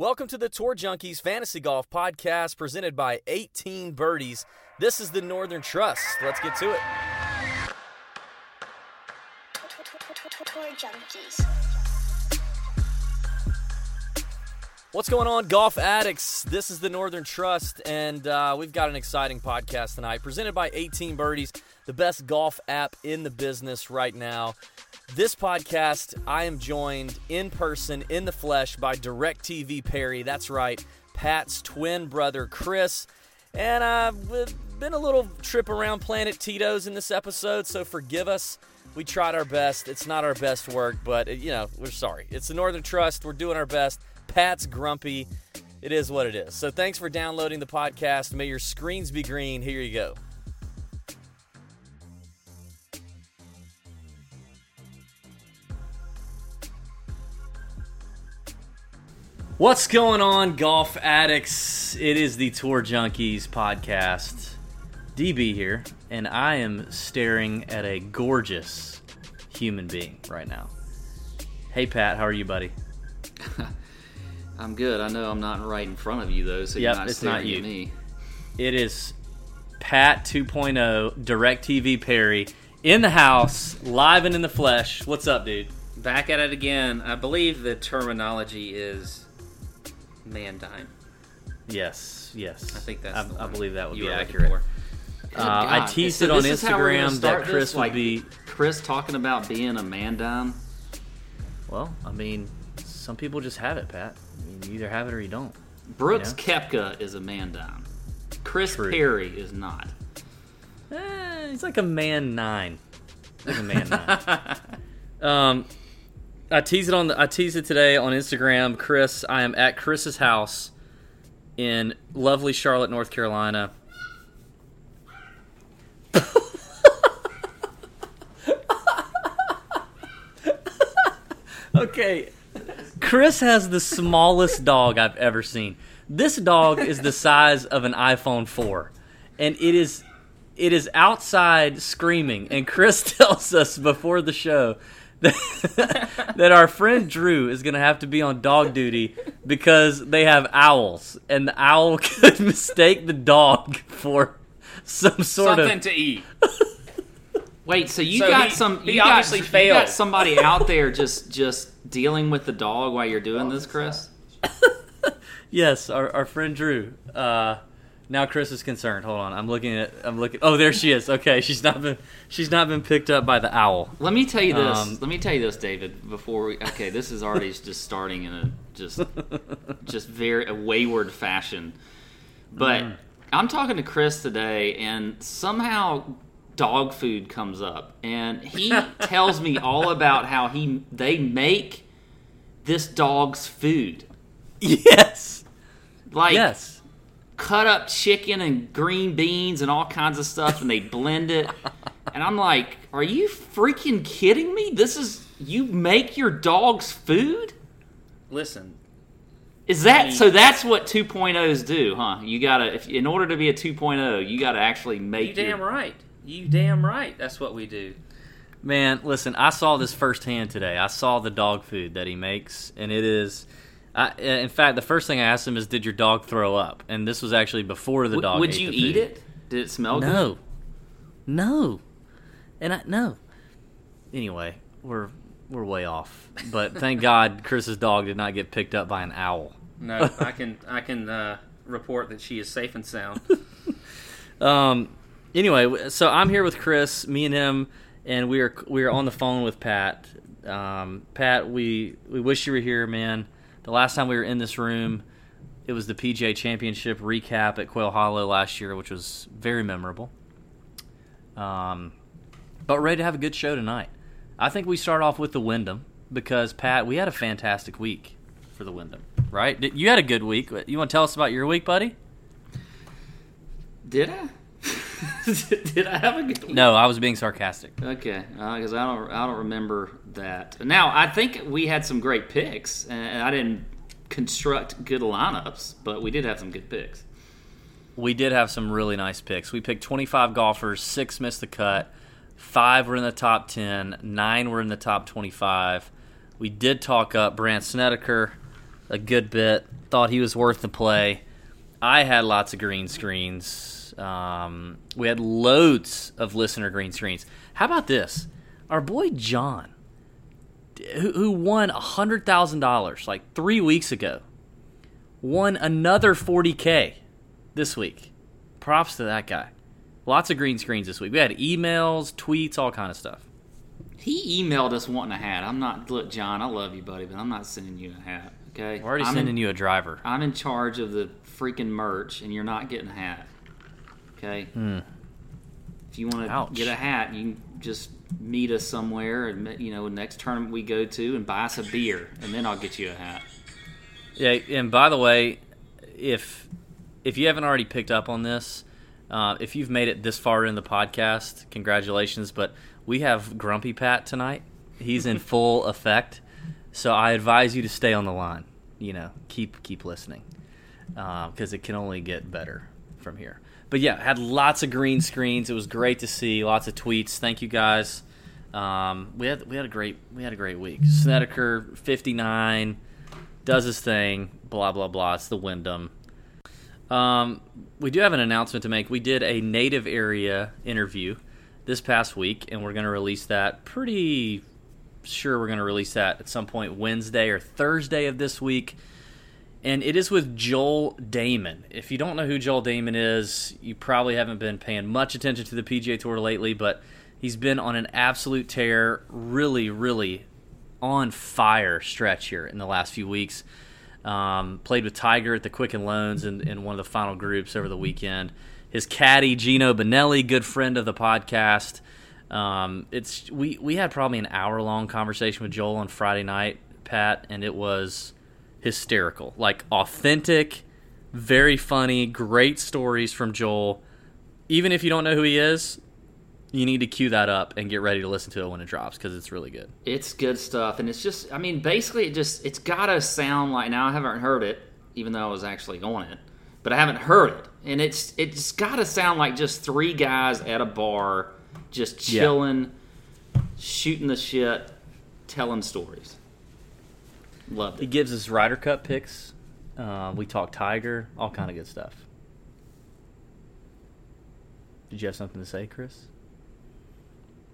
Welcome to the Tour Junkies Fantasy Golf Podcast presented by 18 Birdies. This is the Northern Trust. Let's get to it. Tour Junkies. What's going on, golf addicts? This is the Northern Trust, and uh, we've got an exciting podcast tonight presented by 18 Birdies, the best golf app in the business right now. This podcast, I am joined in person, in the flesh, by DirecTV Perry. That's right, Pat's twin brother, Chris. And we've been a little trip around Planet Tito's in this episode, so forgive us. We tried our best. It's not our best work, but, uh, you know, we're sorry. It's the Northern Trust. We're doing our best. Pat's grumpy. It is what it is. So thanks for downloading the podcast. May your screens be green. Here you go. What's going on, golf addicts? It is the Tour Junkies podcast. DB here, and I am staring at a gorgeous human being right now. Hey, Pat, how are you, buddy? I'm good. I know I'm not right in front of you though, so Yep, you're not it's staring not you. at me. It is Pat 2.0, DirecTV Perry, in the house, live and in the flesh. What's up, dude? Back at it again. I believe the terminology is mandine. Yes, yes. I think that's. I, the I believe that would be accurate. for. Uh, I teased so it on this is how we're gonna Instagram that Chris this, would like, be. Chris talking about being a Mandine. Well, I mean, some people just have it, Pat. I mean, you either have it or you don't. Brooks Yeah. Koepka is a Mandine. Chris True. Perry is not. Eh, he's like a man nine. Like a man nine. um, I teased it on. The, I teased it today on Instagram. Chris, I am at Chris's house in lovely Charlotte, North Carolina. okay, Chris has the smallest dog I've ever seen. This dog is the size of an iPhone 4 and it is it is outside screaming and Chris tells us before the show that, that our friend Drew is going to have to be on dog duty because they have owls and the owl could mistake the dog for some sort Something of to eat. Wait, so you So got he- some? he you got, obviously you got failed. somebody out there just just dealing with the dog while you're doing this, Chris. Yes, our, our friend Drew. Uh, now Chris is concerned. Hold on, I'm looking at. I'm looking. Oh, there she is. Okay, she's not been. She's not been picked up by the owl. Let me tell you this. Um, Let me tell you this, David. Before we, okay, this is already just starting in a just just very a wayward fashion. But Mm. I'm talking to Chris today, and somehow dog food comes up, and he tells me all about how he they make this dog's food, Yes. like yes. Cut up chicken and green beans and all kinds of stuff, and they blend it. And I'm like, are you freaking kidding me? This is you make your dog's food? Listen, Is that so? That's what 2.0s do, huh? You gotta, if in order to be a 2.0, you gotta actually you make your. damn right. You damn right. That's what we do. Man, listen, I saw this firsthand today. I saw the dog food that he makes, and it is. I, in fact, the first thing I asked him is, "Did your dog throw up?" And this was actually before the W- dog. would ate you the eat it? Did it smell good? No, no, and I no. Anyway, we're we're way off, but thank God Chris's dog did not get picked up by an owl. No, I can I can uh, report that she is safe and sound. Um. Anyway, so I'm here with Chris, me and him, and we are we are on the phone with Pat. Um, Pat, we we wish you were here, man. The last time we were in this room, it was the PGA Championship recap at Quail Hollow last year, which was very memorable. Um, but ready to have a good show tonight. I think we start off with the Wyndham because Pat, we had a fantastic week for the Wyndham. right? You had a good week. You want to tell us about your week, buddy? Did I? Did I have a good week? No, I was being sarcastic. Okay, uh, because I don't I don't remember that. Now I think we had some great picks, and I didn't construct good lineups, but we did have some good picks. We did have some really nice picks. We picked 25 golfers, six missed the cut, five were in the top 10, nine were in the top 25. We did talk up Brandt Snedeker a good bit, thought he was worth the play. I had lots of green screens. Um, we had loads of listener green screens. How about this? Our boy John, who, who won $100,000 like three weeks ago, won another 40K this week. Props to that guy. Lots of green screens this week. We had emails, tweets, all kind of stuff. He emailed us wanting a hat. I'm not look, John. I love you, buddy, but I'm not sending you a hat. Okay, We're already I'm sending in, you a driver. I'm in charge of the freaking merch, and you're not getting a hat. Okay. If you want. To get a hat, you can just meet us somewhere, and you know, next tournament we go to, and buy us a beer, and then I'll get you a hat. Yeah, and by the way, if if you haven't already picked up on this, uh, if you've made it this far in the podcast, congratulations. But we have Grumpy Pat tonight. He's in full effect, so I advise you to stay on the line. You know, keep keep listening because it can only get better from here. But yeah, had lots of green screens. It was great to see. Lots of tweets. Thank you guys. Um, we had we had a great we had a great week. Snedeker fifty nine does his thing. Blah blah blah. It's the Wyndham. Um, we do have an announcement to make. We did a native area interview this past week, and we're going to release that pretty sure we're going to release that at some point Wednesday or Thursday of this week. And it is with Joel Dahmen. If you don't know who Joel Dahmen is, you probably haven't been paying much attention to the PGA Tour lately, but he's been on an absolute tear, really, really on fire stretch here in the last few weeks. Um, played with Tiger at the Quicken Loans in, in one of the final groups over the weekend. His caddy Geno Bonnalie, good friend of the podcast. Um, it's we we had probably an hour long conversation with Joel on Friday night, Pat, and it was hysterical, like authentic, very funny, great stories from Joel. Even if you don't know who he is, you need to cue that up and get ready to listen to it when it drops because it's really good. It's good stuff, and it's just, I mean, basically, it just, it's gotta sound like. Now, I haven't heard it, even though I was actually on it, but I haven't heard it, and it's, it's gotta sound like just three guys at a bar, just Yeah. chilling, shooting the shit, telling stories. Loved He it. gives us Ryder Cup picks. Uh, we talk Tiger, all kind of good stuff. Did you have something to say, Chris?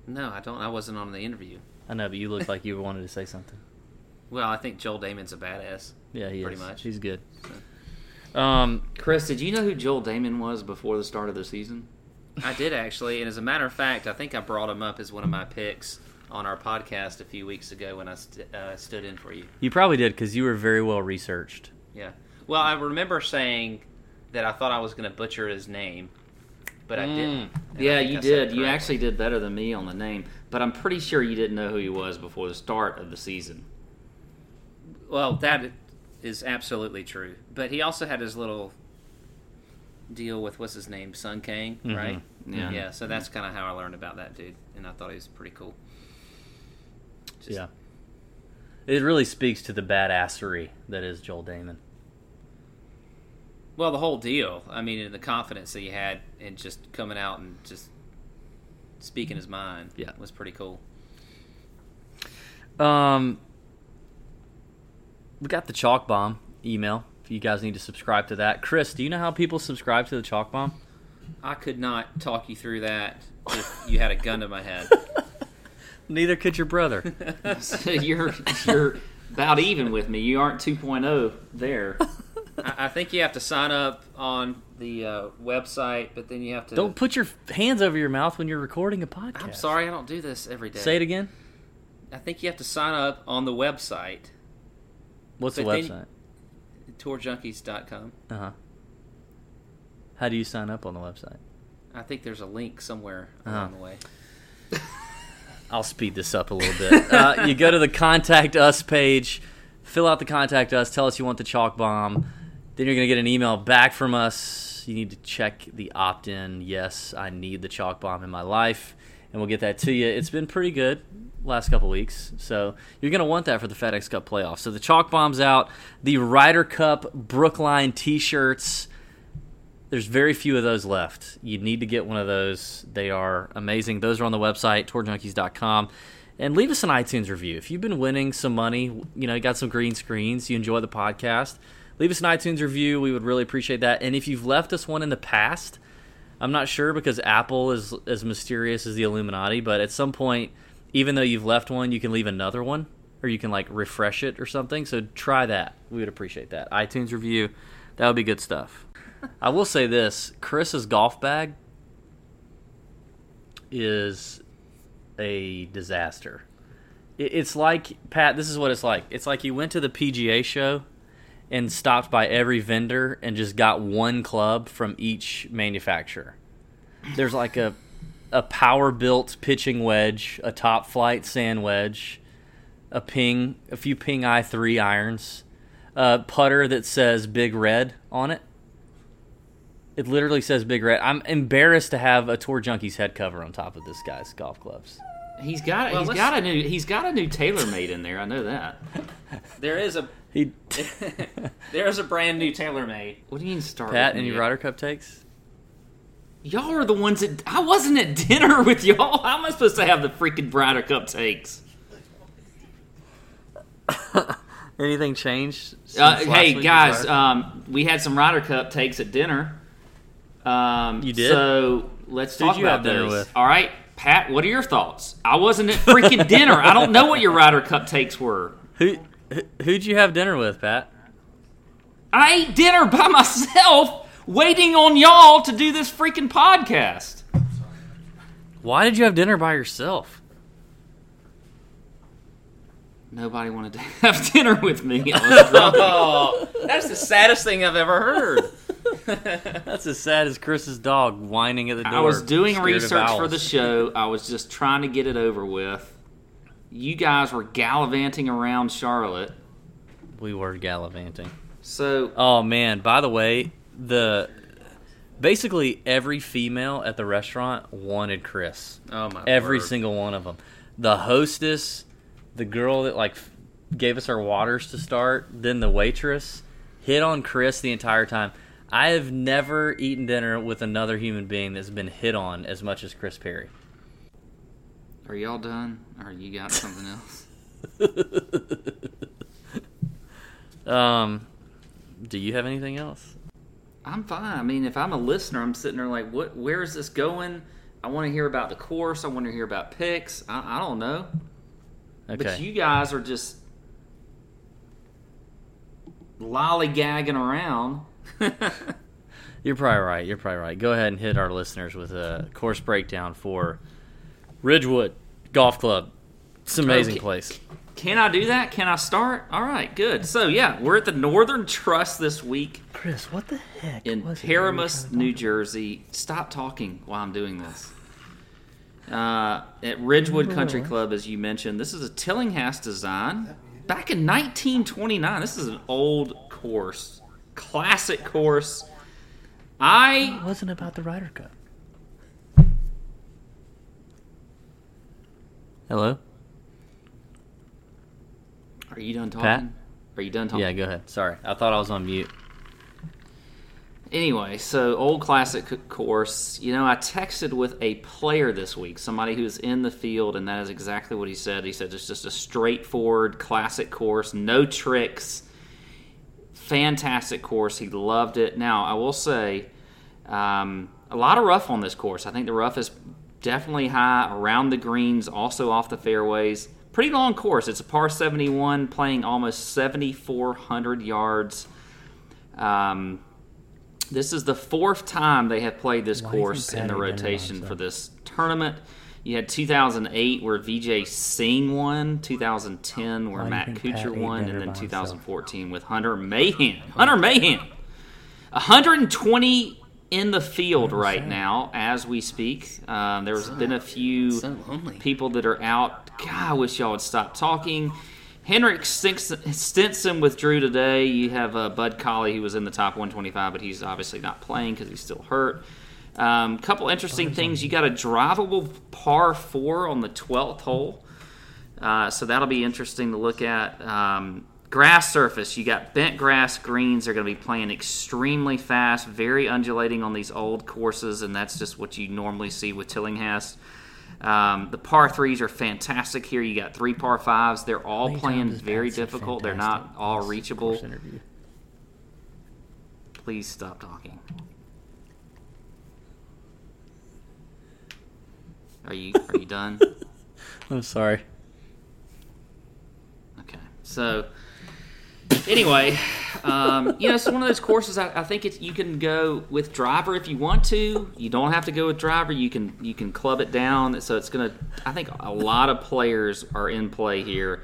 No, I don't. I wasn't on the interview. I know, but you looked like you wanted to say something. Well, I think Joel Dahmen's a badass. Yeah, he is Pretty is. much. He's good. Um, Chris, did you know who Joel Dahmen was before the start of the season? I did actually, and as a matter of fact, I think I brought him up as one of my picks on our podcast a few weeks ago when I st- uh, stood in for you. you probably did because you were very well researched. Yeah. Well, I remember saying that I thought I was going to butcher his name, but I didn't. Mm. And I Yeah, think you I did. You actually did better than me on the name, but I'm pretty sure you didn't know who he was before the start of the season. Well, that is absolutely true. But he also had his little deal with what's his name, Sung Kang, mm-hmm. right? Yeah. Yeah. So mm-hmm. that's kind of how I learned about that dude, and I thought he was pretty cool. Just- yeah. It really speaks to the badassery that is Joel Dahmen. Well, the whole deal. I mean, and the confidence that he had in just coming out and just speaking his mind. Yeah. was pretty cool. Um, we got the Chalk Bomb email. If you guys need to subscribe to that, Chris, do you know how people subscribe to the Chalk Bomb? I could not talk you through that if you had a gun to my head. Neither could your brother. you're you're about even with me. You aren't 2.0 there. I, I think you have to sign up on the uh, website, but then you have to. Don't put your hands over your mouth when you're recording a podcast. I'm sorry, I don't do this every day. Say it again. I think you have to sign up on the website, What's the But then- website? tourjunkies.com. Uh huh. How do you sign up on the website? I think there's a link somewhere Uh-huh. along the way. I'll speed this up a little bit. uh, you go to the contact us page, fill out the contact us. Tell us you want the chalk bomb. Then you're gonna get an email back from us. You need to check the opt in. Yes, I need the chalk bomb in my life, and we'll get that to you. It's been pretty good last couple weeks, so you're gonna want that for the FedEx Cup playoffs. So the chalk bomb's out. The Ryder Cup Brookline T-shirts. There's very few of those left. You need to get one of those. They are amazing. Those are on the website, tourjunkies.com. And leave us an iTunes review. If you've been winning some money, you know, you got some green screens, you enjoy the podcast, leave us an iTunes review. We would really appreciate that. And if you've left us one in the past, I'm not sure because Apple is as mysterious as the Illuminati, but at some point, even though you've left one, you can leave another one or you can like refresh it or something. So try that. We would appreciate that. iTunes review, that would be good stuff. I will say this Chris's golf bag is a disaster. It's like, Pat, this is what it's like. It's like you went to the PGA show and stopped by every vendor and just got one club from each manufacturer. There's like a a Powerbilt pitching wedge, a Top-Flite sand wedge, a ping, a few ping i three irons, a putter that says Big Red on it. It literally says Big Red. I'm embarrassed to have a Tour Junkies head cover on top of this guy's golf clubs. He's got Well, he's let's- got a new he's got a new TaylorMade in there. I know that. There is a He there is a brand new TaylorMade. What do you mean start? Pat, with any me? Ryder Cup takes? Y'all are the ones that I wasn't at dinner with y'all. How am I supposed to have the freaking Ryder Cup takes? Anything changed? Uh, hey guys, um, we had some Ryder Cup takes at dinner. Um, You did? So let's talk you about have dinner those. with? All right, Pat, what are your thoughts? I wasn't at freaking dinner. I don't know what your Ryder Cup takes were. who who- who'd you have dinner with, Pat? I ate dinner by myself, waiting on y'all to do this freaking podcast. Why did you have dinner by yourself? Nobody wanted to have dinner with me. I was drunk. Oh, that's the saddest thing I've ever heard. That's as sad as Chris's dog whining at the door. I was doing research for the show. I was just trying to get it over with. You guys were gallivanting around Charlotte. We were gallivanting. So Oh man! By the way, the basically every female at the restaurant wanted Chris. Oh my! Every word. single one of them. The hostess, the girl that like gave us our waters to start, then the waitress hit on Chris the entire time. I have never eaten dinner with another human being that's been hit on as much as Chris Perry. are y'all done? Or you got something else? Um, do you have anything else? I'm fine. I mean, if I'm a listener, I'm sitting there like, what? Where is this going? I want to hear about the course. I want to hear about picks. I, I don't know. Okay. But you guys are just lollygagging around. You're probably right. You're probably right. Go ahead and hit our listeners with a course breakdown for Ridgewood Golf Club. It's an amazing Okay. place. Can I do that? Can I start? All right, good. So yeah, we're at the Northern Trust this week Chris, what the heck? in Paramus, New Jersey. Stop talking while I'm doing this. Uh, at Ridgewood Country Club, as you mentioned, this is a Tillinghast design. Back in 1929, this is an old course, classic course. I It wasn't about the Ryder Cup. Hello? are you done talking? Pat? Are you done talking? Yeah, go ahead. Sorry. I thought I was on mute. Anyway, so old classic course. You know, I texted with a player this week, somebody who's in the field, and that is exactly what he said. He said it's just a straightforward classic course, no tricks. Fantastic course. He loved it. Now, I will say, um, a lot of rough on this course. I think the rough is definitely high around the greens, also off the fairways. Pretty long course. It's a par 71, playing almost 7,400 yards. Um, this is the fourth time they have played this Why course in the rotation for this tournament. You had 2008 where VJ Singh won, 2010 where Matt Kuchar won, and then by himself? 2014 with Hunter Mahan. Hunter Mahan, 120 in the field right now as we speak. Um, there's been a few So people that are out. God, I wish y'all would stop talking. Henrik Stenson withdrew today. You have uh, Bud Cauley, who was in the top 125, but he's obviously not playing because he's still hurt. Um, couple interesting things. You got a drivable par four on the 12th hole, uh, so that'll be interesting to look at. Um, grass surface. You got bent grass greens. They're going to be playing extremely fast, very undulating on these old courses, and that's just what you normally see with Tillinghast. Um, the par threes are fantastic here. You got three par fives. They're all playing very difficult. They're not all reachable. Please stop talking. Are you are you done? I'm sorry. Okay. So anyway, um, you know, it's one of those courses. I, I think it's you can go with driver if you want to. You don't have to go with driver. You can you can club it down. So it's gonna. I think a lot of players are in play here.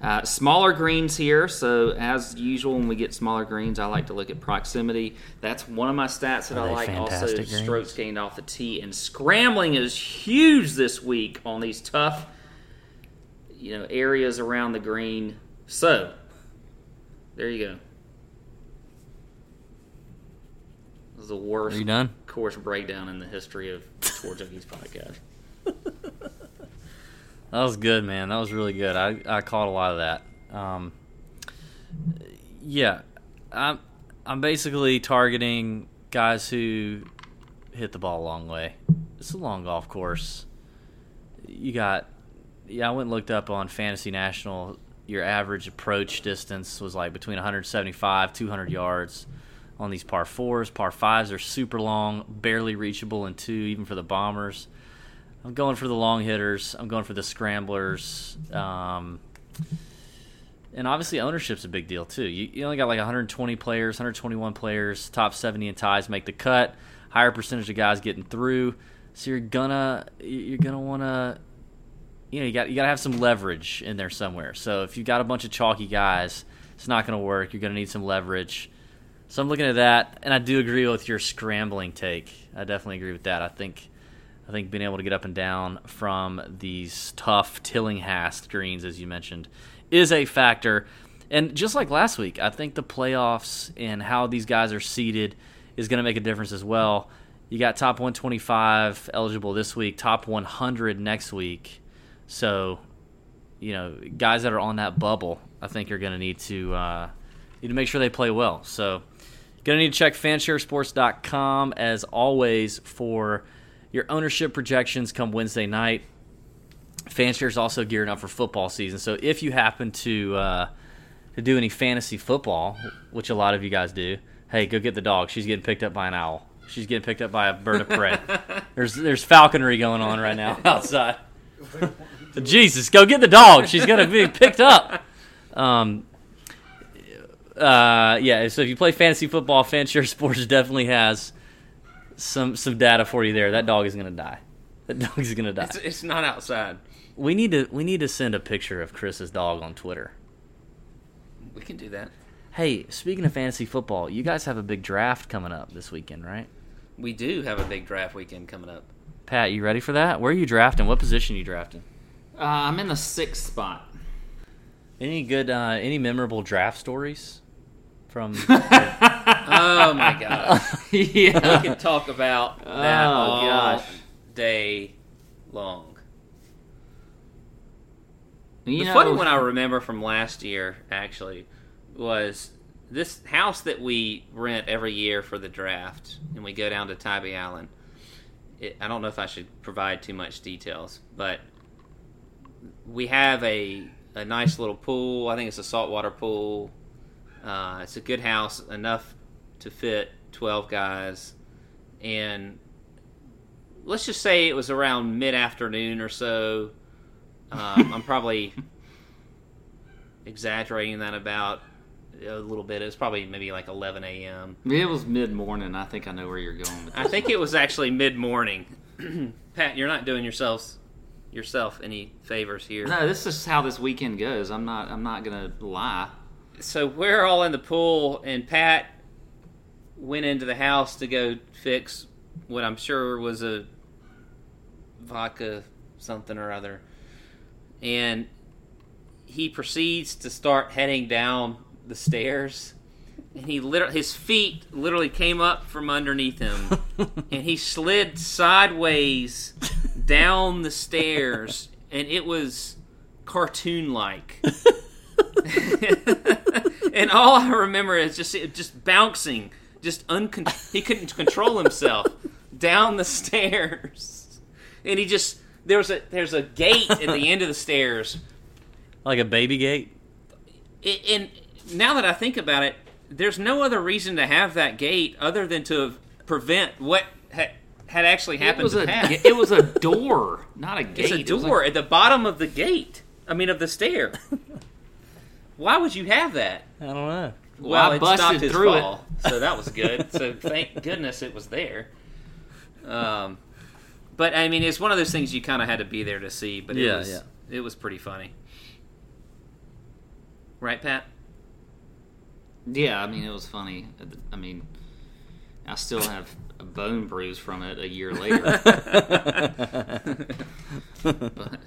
Uh, smaller greens here, so as usual, when we get smaller greens, I like to look at proximity. That's one of my stats that Are I like. Also, greens? strokes gained off the tee, and scrambling is huge this week on these tough, you know, areas around the green. So, there you go. This is the worst Are you done? course breakdown in the history of Tour Junkies podcast. That was good, man. That was really good. I, I caught a lot of that. Um, yeah, I'm I'm basically targeting guys who hit the ball a long way. It's a long golf course. You got yeah. I went and looked up on Fantasy National. Your average approach distance was like between 175 200 yards on these par fours. Par fives are super long, barely reachable in two, even for the bombers. I'm going for the long hitters. I'm going for the scramblers. Um, and obviously, ownership's a big deal too. You, you only got like 120 players, 121 players. Top 70 in ties make the cut. Higher percentage of guys getting through. So you're gonna you're gonna want to you know you got you got to have some leverage in there somewhere. So if you've got a bunch of chalky guys, it's not going to work. You're going to need some leverage. So I'm looking at that, and I do agree with your scrambling take. I definitely agree with that. I think I think being able to get up and down from these tough Tillinghast greens, as you mentioned, is a factor. And just like last week, I think the playoffs and how these guys are seeded is going to make a difference as well. You got top 125 eligible this week, top 100 next week. So, you know, guys that are on that bubble, I think you're going to need to uh, need to make sure they play well. So, going to need to check fansharesports.com as always for your ownership projections come Wednesday night. Fanshare's also gearing up for football season. So, if you happen to uh, to do any fantasy football, which a lot of you guys do, hey, go get the dog. She's getting picked up by an owl. She's getting picked up by a bird of prey. there's there's falconry going on right now outside. Jesus, go get the dog. She's gonna be picked up. Um, uh, yeah. So if you play fantasy football, Fanshare Sports definitely has some some data for you there. That dog is gonna die. That dog is gonna die. It's, it's not outside. We need to we need to send a picture of Chris's dog on Twitter. We can do that. Hey, speaking of fantasy football, you guys have a big draft coming up this weekend, right? We do have a big draft weekend coming up. Pat, you ready for that? Where are you drafting? What position are you drafting? Uh, I'm in the sixth spot. Any good, uh, any memorable draft stories from? Oh my god. yeah. we can talk about oh, that Oh, all gosh. day long. You the know, funny one I remember from last year actually was this house that we rent every year for the draft, and we go down to Tybee Island. It, I don't know if I should provide too much details, but we have a a nice little pool. I think it's a saltwater pool. Uh, it's a good house, enough to fit twelve guys, and let's just say it was around mid afternoon or so. Um, I'm probably exaggerating that about a little bit. It was probably maybe like 11 a.m. It was mid morning. I think I know where you're going with this. I think it was actually mid morning. Pat, you're not doing yourselves yourself any favors here. No, this is how this weekend goes. I'm not. I'm not gonna lie. So we're all in the pool, and Pat went into the house to go fix what I'm sure was a vodka something or other. And he proceeds to start heading down the stairs. And he literally, his feet literally came up from underneath him, and he slid sideways down the stairs, and it was cartoon-like. and all I remember is just just bouncing, just uncon- he couldn't control himself down the stairs, and he just there was a there's a gate at the end of the stairs, Like a baby gate. I- and now that I think about it, there's no other reason to have that gate other than to prevent what ha- had actually It happened was a it was a door, not a gate. It's a It was door at the bottom of the gate. I mean, of the stair. Why would you have that? I don't know. Well, I it's not busted his through it. so that was good. so thank goodness it was there. Um, but I mean, it's one of those things you kind of had to be there to see. But it Yeah, was yeah. it was pretty funny, right, Pat? Yeah, I mean it was funny. I mean, I still have a bone bruise from it a year later. but,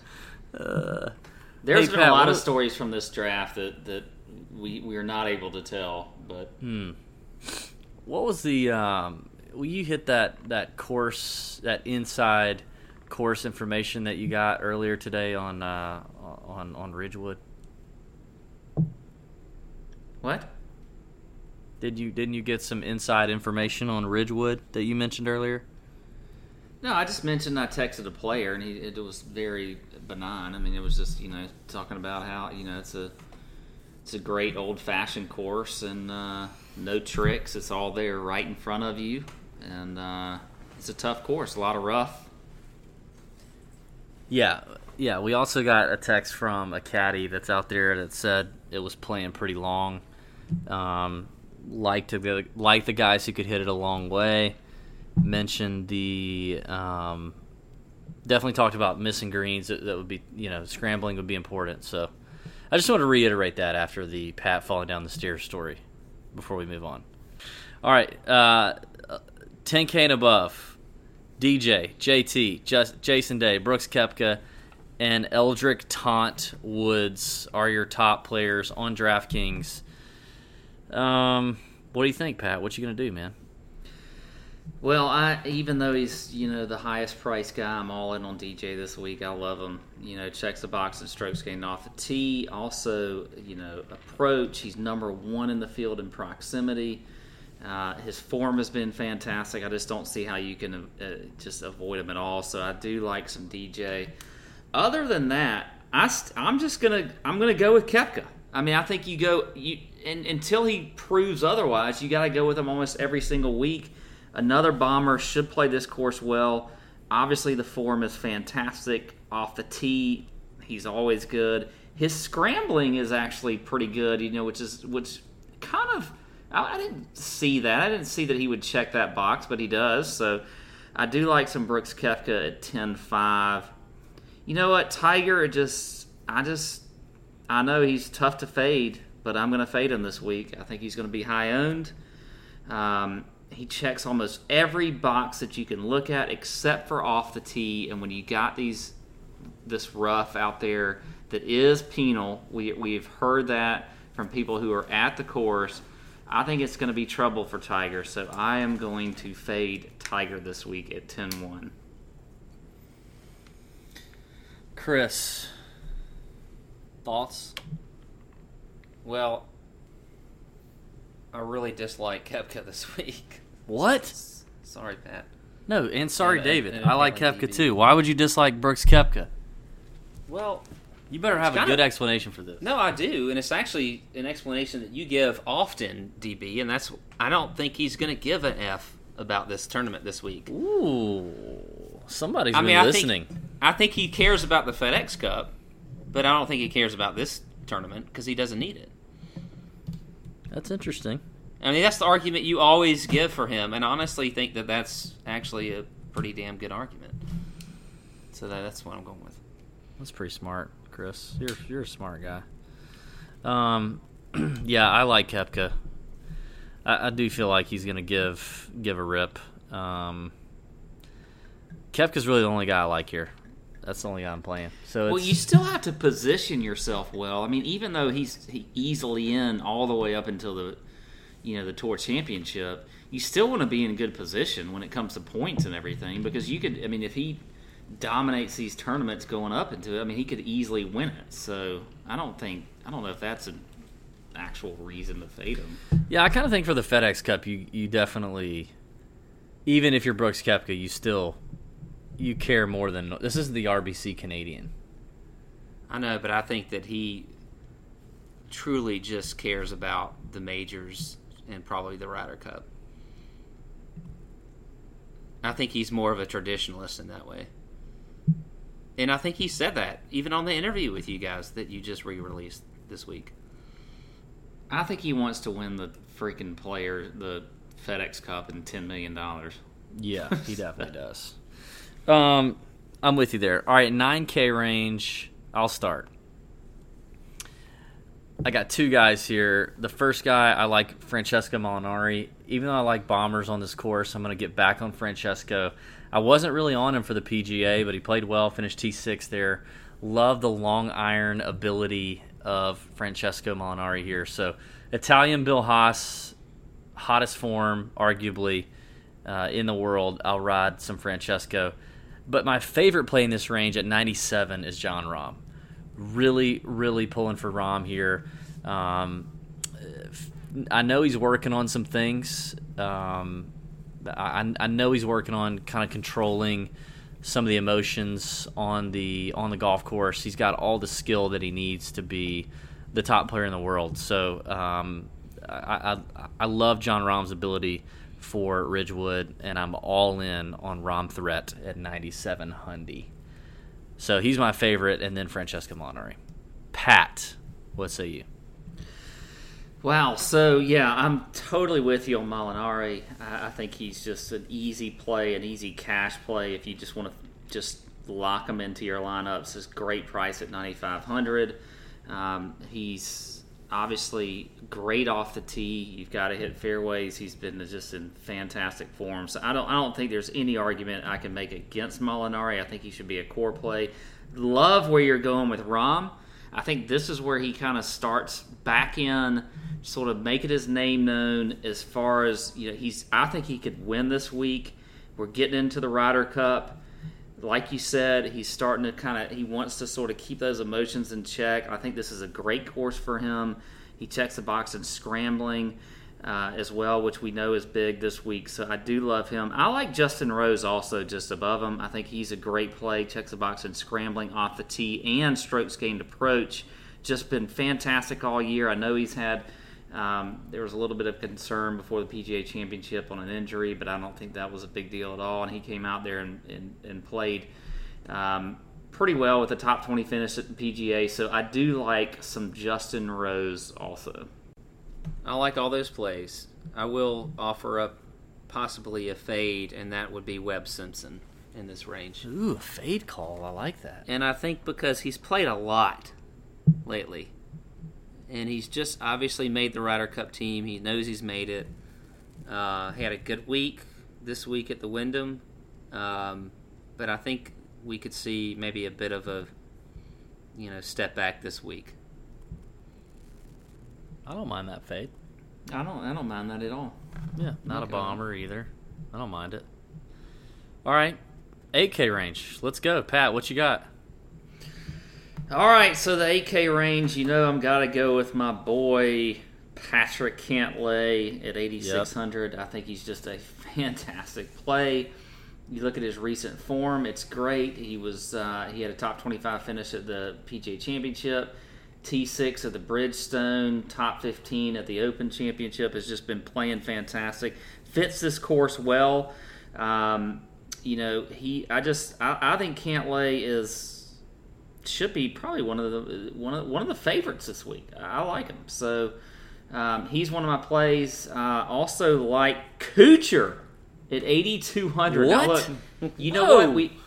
there's Hey, been Pat, a lot of is- stories from this draft that that we we are not able to tell. But What was the um well you hit that that course that inside course information that you got earlier today on uh on on Ridgewood? What? Did you didn't you get some inside information on Ridgewood that you mentioned earlier? no, I just mentioned I texted a player and he it was very benign. I mean, it was just you know talking about how you know it's a it's a great old fashioned course and uh, no tricks. It's all there right in front of you, and uh, it's a tough course. A lot of rough. Yeah, yeah. We also got a text from a caddy that's out there that said it was playing pretty long. Um, liked the like the guys who could hit it a long way. Mentioned the um, definitely talked about missing greens. That, that would be you know scrambling would be important. So I just want to reiterate that after the Pat falling down the stairs story before we move on. All right, uh, 10K and above. DJ, JT, Just, Jason Day, Brooks Koepka, and Eldrick Tont Woods are your top players on DraftKings. Um, what do you think, Pat? What you gonna do, man? Well, I even though he's you know the highest price guy, I'm all in on DJ this week. I love him. You know, checks the box and strokes gained off the tee. Also, you know, approach. He's number one in the field in proximity. Uh, his form has been fantastic. I just don't see how you can uh, just avoid him at all. So I do like some DJ. Other than that, I st- I'm just gonna I'm gonna go with Koepka. I mean, I think you go you and, until he proves otherwise. You got to go with him almost every single week. Another bomber should play this course well. Obviously, the form is fantastic off the tee. He's always good. His scrambling is actually pretty good, you know, which is which kind of I, I didn't see that. I didn't see that he would check that box, but he does. So I do like some Brooks Koepka at 10-5. You know what, Tiger? Just I just I know he's tough to fade, but I'm going to fade him this week. I think he's going to be high owned. Um, he checks almost every box that you can look at except for off the tee. And when you got these this rough out there that is penal, we we've heard that from people who are at the course. I think it's going to be trouble for Tiger, so I am going to fade Tiger this week at 10-1. Chris, thoughts? Well, I really dislike Koepka this week. What? Sorry, Pat. No, and sorry, David. I like Koepka DB. too. Why would you dislike Brooks Koepka? Well, You better have a good explanation for this. no, I do, and it's actually an explanation that you give often, DB, and that's I don't think he's going to give an F about this tournament this week. Ooh, somebody's I been mean, I listening. think I think he cares about the FedEx Cup, but I don't think he cares about this tournament because he doesn't need it. That's interesting. I mean, that's the argument you always give for him, and I honestly think that that's actually a pretty damn good argument. So that, that's what I'm going with. That's pretty smart, Chris. You're you're a smart guy. Um, yeah, I like Koepka. I, I do feel like he's gonna give give a rip. Um, Koepka's really the only guy I like here. That's the only guy I'm playing. So Well, you still have to position yourself well. I mean, even though he's he easily in all the way up until the you know the tour championship, you still want to be in good position when it comes to points and everything because you could. I mean, if he dominates these tournaments going up into it, I mean, he could easily win it. So I don't think I don't know if that's an actual reason to fade him. yeah, I kind of think for the FedEx Cup, you you definitely, even if you're Brooks Koepka, you still you care more than this is the RBC Canadian. I know, but I think that he truly just cares about the majors and probably the Ryder Cup. I think he's more of a traditionalist in that way. And I think he said that even on the interview with you guys that you just re-released this week. I think he wants to win the freaking player the FedEx Cup and ten million dollars. Yeah, he definitely does. Um, I'm with you there. All right, 9K range. I'll start. I got two guys here. The first guy, I like Francesco Molinari. Even though I like bombers on this course, I'm going to get back on Francesco. I wasn't really on him for the PGA, but he played well, finished T6 there. Love the long iron ability of Francesco Molinari here. So, Italian Bill Haas, hottest form, arguably, uh, in the world. I'll ride some Francesco. But my favorite play in this range at 97 is Jon Rahm. Really, really pulling for Rahm here. Um, I know he's working on some things. Um, I, I know he's working on kind of controlling some of the emotions on the on the golf course. He's got all the skill that he needs to be the top player in the world. So um, I, I, I love Jon Rahm's ability for Ridgewood, and I'm all in on Rahm Threat at 97 Hundy. So he's my favorite, and then Francesco Molinari. Pat, what say you? Wow. So yeah, I'm totally with you on Molinari. I, I think he's just an easy play, an easy cash play if you just want to just lock him into your lineups. It's great price at 9,500. Um, he's obviously great off the tee. You've got to hit fairways. He's been just in fantastic form. So I don't I don't think there's any argument I can make against Molinari. I think he should be a core play. Love where you're going with Rahm. I think this is where he kind of starts back in, sort of making his name known as far as you know. He's I think he could win this week. We're getting into the Ryder Cup like you said, he's starting to kind of he wants to sort of keep those emotions in check. I think this is a great course for him. He checks the box in scrambling uh, as well, which we know is big this week. So I do love him. I like Justin Rose also just above him. I think he's a great play. Checks the box in scrambling off the tee and strokes gained approach. Just been fantastic all year. I know he's had. Um, there was a little bit of concern before the PGA Championship on an injury, but I don't think that was a big deal at all. And he came out there and, and, and played um, pretty well with a top 20 finish at the PGA. So I do like some Justin Rose also. I like all those plays. I will offer up possibly a fade, and that would be Webb Simpson in this range. Ooh, a fade call. I like that. And I think because he's played a lot lately, and he's just obviously made the Ryder Cup team. He knows he's made it. Uh, he had a good week this week at the Wyndham, um, but I think we could see maybe a bit of a you know step back this week. I don't mind that fade. I don't I don't mind that at all. Yeah, not Okay. a bomber either. I don't mind it. All right, 8K range. Let's go, Pat. What you got? All right, so the 8K range, you know, I'm got to go with my boy Patrick Cantlay at 8600. I think he's just a fantastic play. You look at his recent form; it's great. He was uh, he had a top 25 finish at the PGA Championship, T6 at the Bridgestone, top 15 at the Open Championship. Has just been playing fantastic. Fits this course well. Um, you know, he I just I, I think Cantlay is should be probably one of the one of one of the favorites this week. I like him, so um, he's one of my plays. Uh, also like Kuchar at eighty two hundred. What? look, you know Whoa. what oh. we?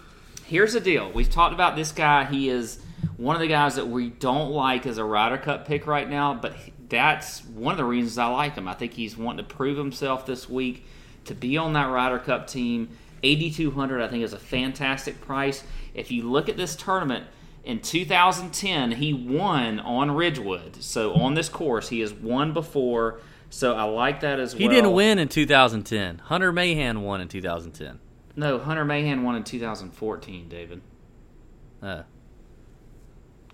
Here's the deal. We've talked about this guy. He is one of the guys that we don't like as a Ryder Cup pick right now, but that's one of the reasons I like him. I think he's wanting to prove himself this week to be on that Ryder Cup team. 8200 I think is a fantastic price. If you look at this tournament in 2010, he won on Ridgewood. So on this course, he has won before. So I like that as well. He didn't win in 2010. Hunter Mahan won in 2010. No, Hunter Mahan won in 2014, David. Uh,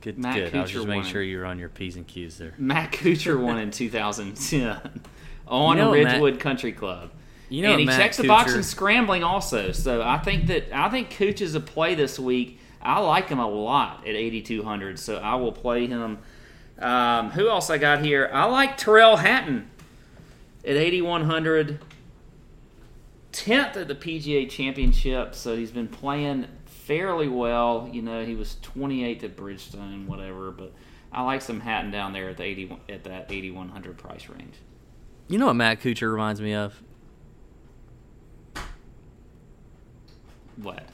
good, Matt good. I was just making sure you were on your P's and Q's there. Matt Kuchar won in 2010 on You know what, Matt- Ridgewood Country Club. You know and he Matt checks the box Kuchar- in scrambling also. So I think that I think Cooch is a play this week. I like him a lot at 8200, so I will play him. Um, who else I got here? I like Tyrrell Hatton at 8100. 10th at the PGA Championship, so he's been playing fairly well. You know, he was 28th at Bridgestone, whatever, but I like some Hatton down there at the 80 at that 8100 price range. You know what Matt Kuchar reminds me of? What?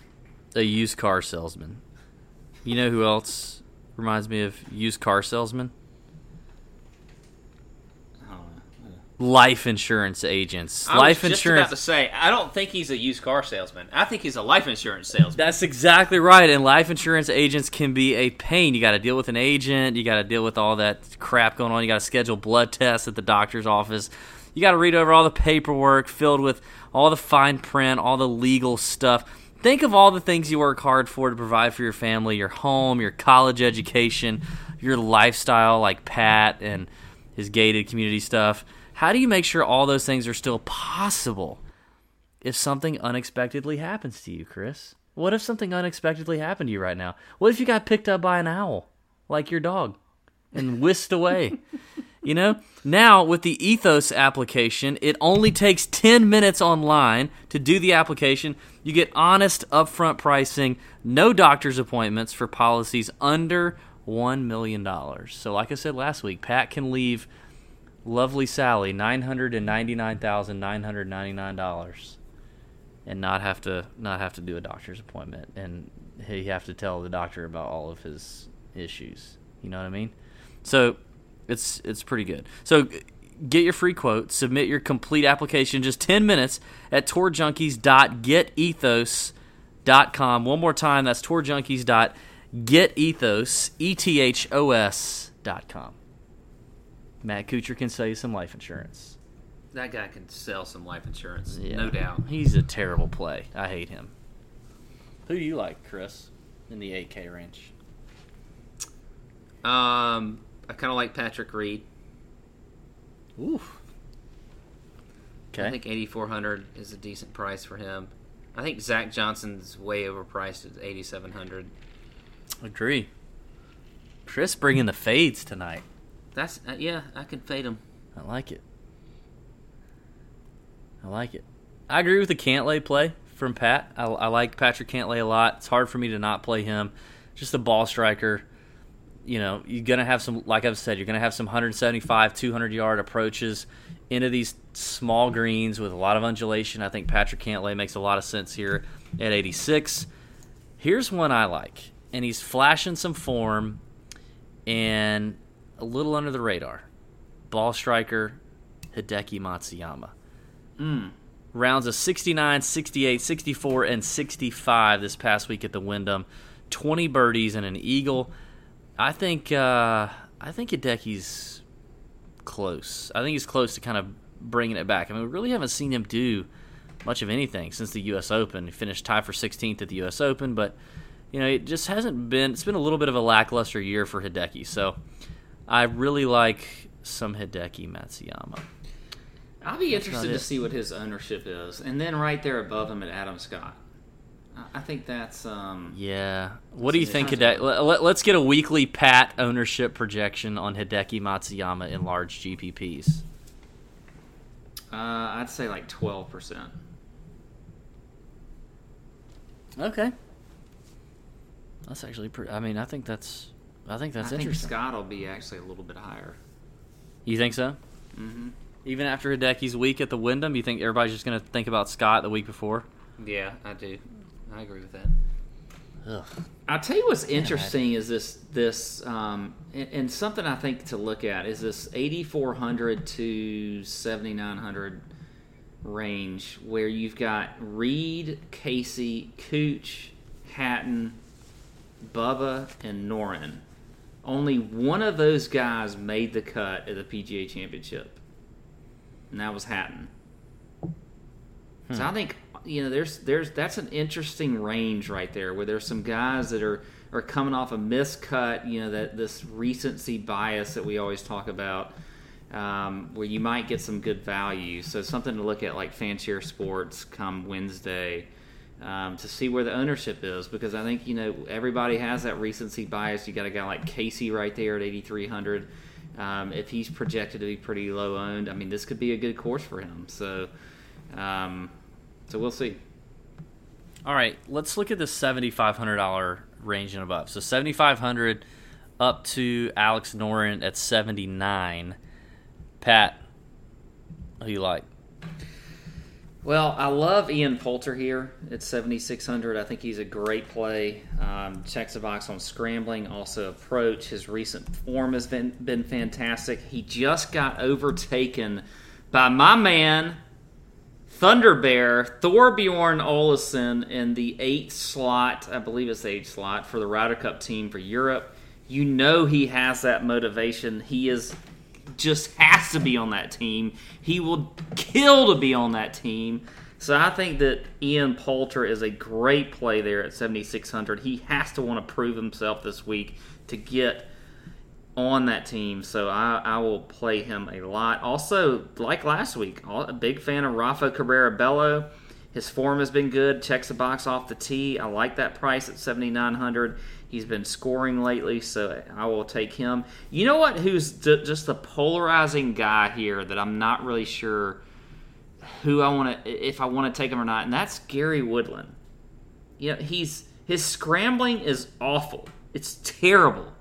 A used car salesman. You know who else reminds me of used car salesman? I don't know. Life insurance agents. I life was just insurance. about to say, I don't think he's a used car salesman. I think he's a life insurance salesman. That's exactly right. And life insurance agents can be a pain. You got to deal with an agent. You got to deal with all that crap going on. You got to schedule blood tests at the doctor's office. You got to read over all the paperwork filled with all the fine print, all the legal stuff. Think of all the things you work hard for to provide for your family, your home, your college education, your lifestyle, like Pat and his gated community stuff. How do you make sure all those things are still possible? if something unexpectedly happens to you, Chris? What if something unexpectedly happened to you right now? What if you got picked up by an owl, like your dog, and whisked away? You know? Now, with the Ethos application, it only takes 10 minutes online to do the application. You get honest, upfront pricing, no doctor's appointments for policies under $1 million. So, like I said last week, Pat can leave lovely Sally $999,999 and not have to not have to do a doctor's appointment and he have to tell the doctor about all of his issues. You know what I mean? So it's it's pretty good. So get your free quote, submit your complete application in just 10 minutes at tourjunkies.getethos.com. One more time, that's tourjunkies.getethos, E T H O S dot com. Matt Kuchar can sell you some life insurance. That guy can sell some life insurance, Yeah. no doubt. He's a terrible play. I hate him. Who do you like, Chris, in the 8K range? Um, I kind of like Patrick Reed. Oof. Okay. I think 8400 is a decent price for him. I think Zach Johnson's way overpriced at 8700. Agree. Chris bringing the fades tonight. That's uh, yeah, I can fade him. I like it. I like it. I agree with the Cantlay play from Pat. I, I like Patrick Cantlay a lot. It's hard for me to not play him. Just a ball striker. You know, you're gonna have some, like I've said, you're gonna have some 175, 200 yard approaches into these small greens with a lot of undulation. I think Patrick Cantlay makes a lot of sense here at 86. Here's one I like, and he's flashing some form and a little under the radar. Ball striker Hideki Matsuyama. Rounds of 69, 68, 64, and 65 this past week at the Wyndham. 20 birdies and an eagle. I think uh, I think Hideki's close. I think he's close to kind of bringing it back. I mean, we really haven't seen him do much of anything since the U.S. Open. He finished tied for 16th at the U.S. Open, but you know, it just hasn't been. It's been a little bit of a lackluster year for Hideki. So, I really like some Hideki Matsuyama. I'll be interested to see what his ownership is, and then right there above him at Adam Scott. I- think that's um, Yeah. What do you think. Hideki? Let, us get a weekly Pat ownership projection on Hideki Matsuyama in large GPPs. uh, I'd say like twelve percent. Okay. That's actually pretty. I mean, I think that's. I think that's I think interesting. Scott will be actually a little bit higher. You think so? hmm Even after Hideki's week at the Wyndham, you think everybody's just going to think about Scott the week before? Yeah, I do. I agree with that. Ugh. I'll tell you what's interesting is this this um, and, and something I think to look at is this 8400 to 7900 range where you've got Reed, Casey, Cooch, Hatton, Bubba, and Noren. Only one of those guys made the cut at the PGA Championship, and that was Hatton. So I think you know there's there's that's an interesting range right there where there's some guys that are are coming off a miscut, you know that this recency bias that we always talk about, um, where you might get some good value. So something to look at like FanShare Sports come Wednesday. Um, to see where the ownership is because I think you know everybody has that recency bias. You got a guy like Casey right there at 8,300. Um, if he's projected to be pretty low owned, I mean this could be a good course for him. So, um, so we'll see. All right, let's look at the seventy-five hundred dollar range and above. So seventy-five hundred up to Alex Noren at seventy-nine. Pat, who you like? Well, I love Ian Poulter here at 7,600. I think he's a great play. Um, checks the box on scrambling, also approach. His recent form has been, been fantastic. He just got overtaken by my man, Thunder Bear, Thorbjorn Olesen, in the eighth slot. I believe it's the eighth slot for the Ryder Cup team for Europe. You know he has that motivation. He is just has to be on that team. He will kill to be on that team. So I think that Ian Poulter is a great play there at 7600. He has to want to prove himself this week to get on that team. So I, I will play him a lot. Also, like last week, a big fan of Rafa Cabrera Bello. His form has been good. Checks the box off the tee. I like that price at 7900 He's been scoring lately, so I will take him. You know what? Who's d- just the polarizing guy here that I'm not really sure who I want to, if I want to take him or not, and that's Gary Woodland. You know, he's his scrambling is awful. It's terrible,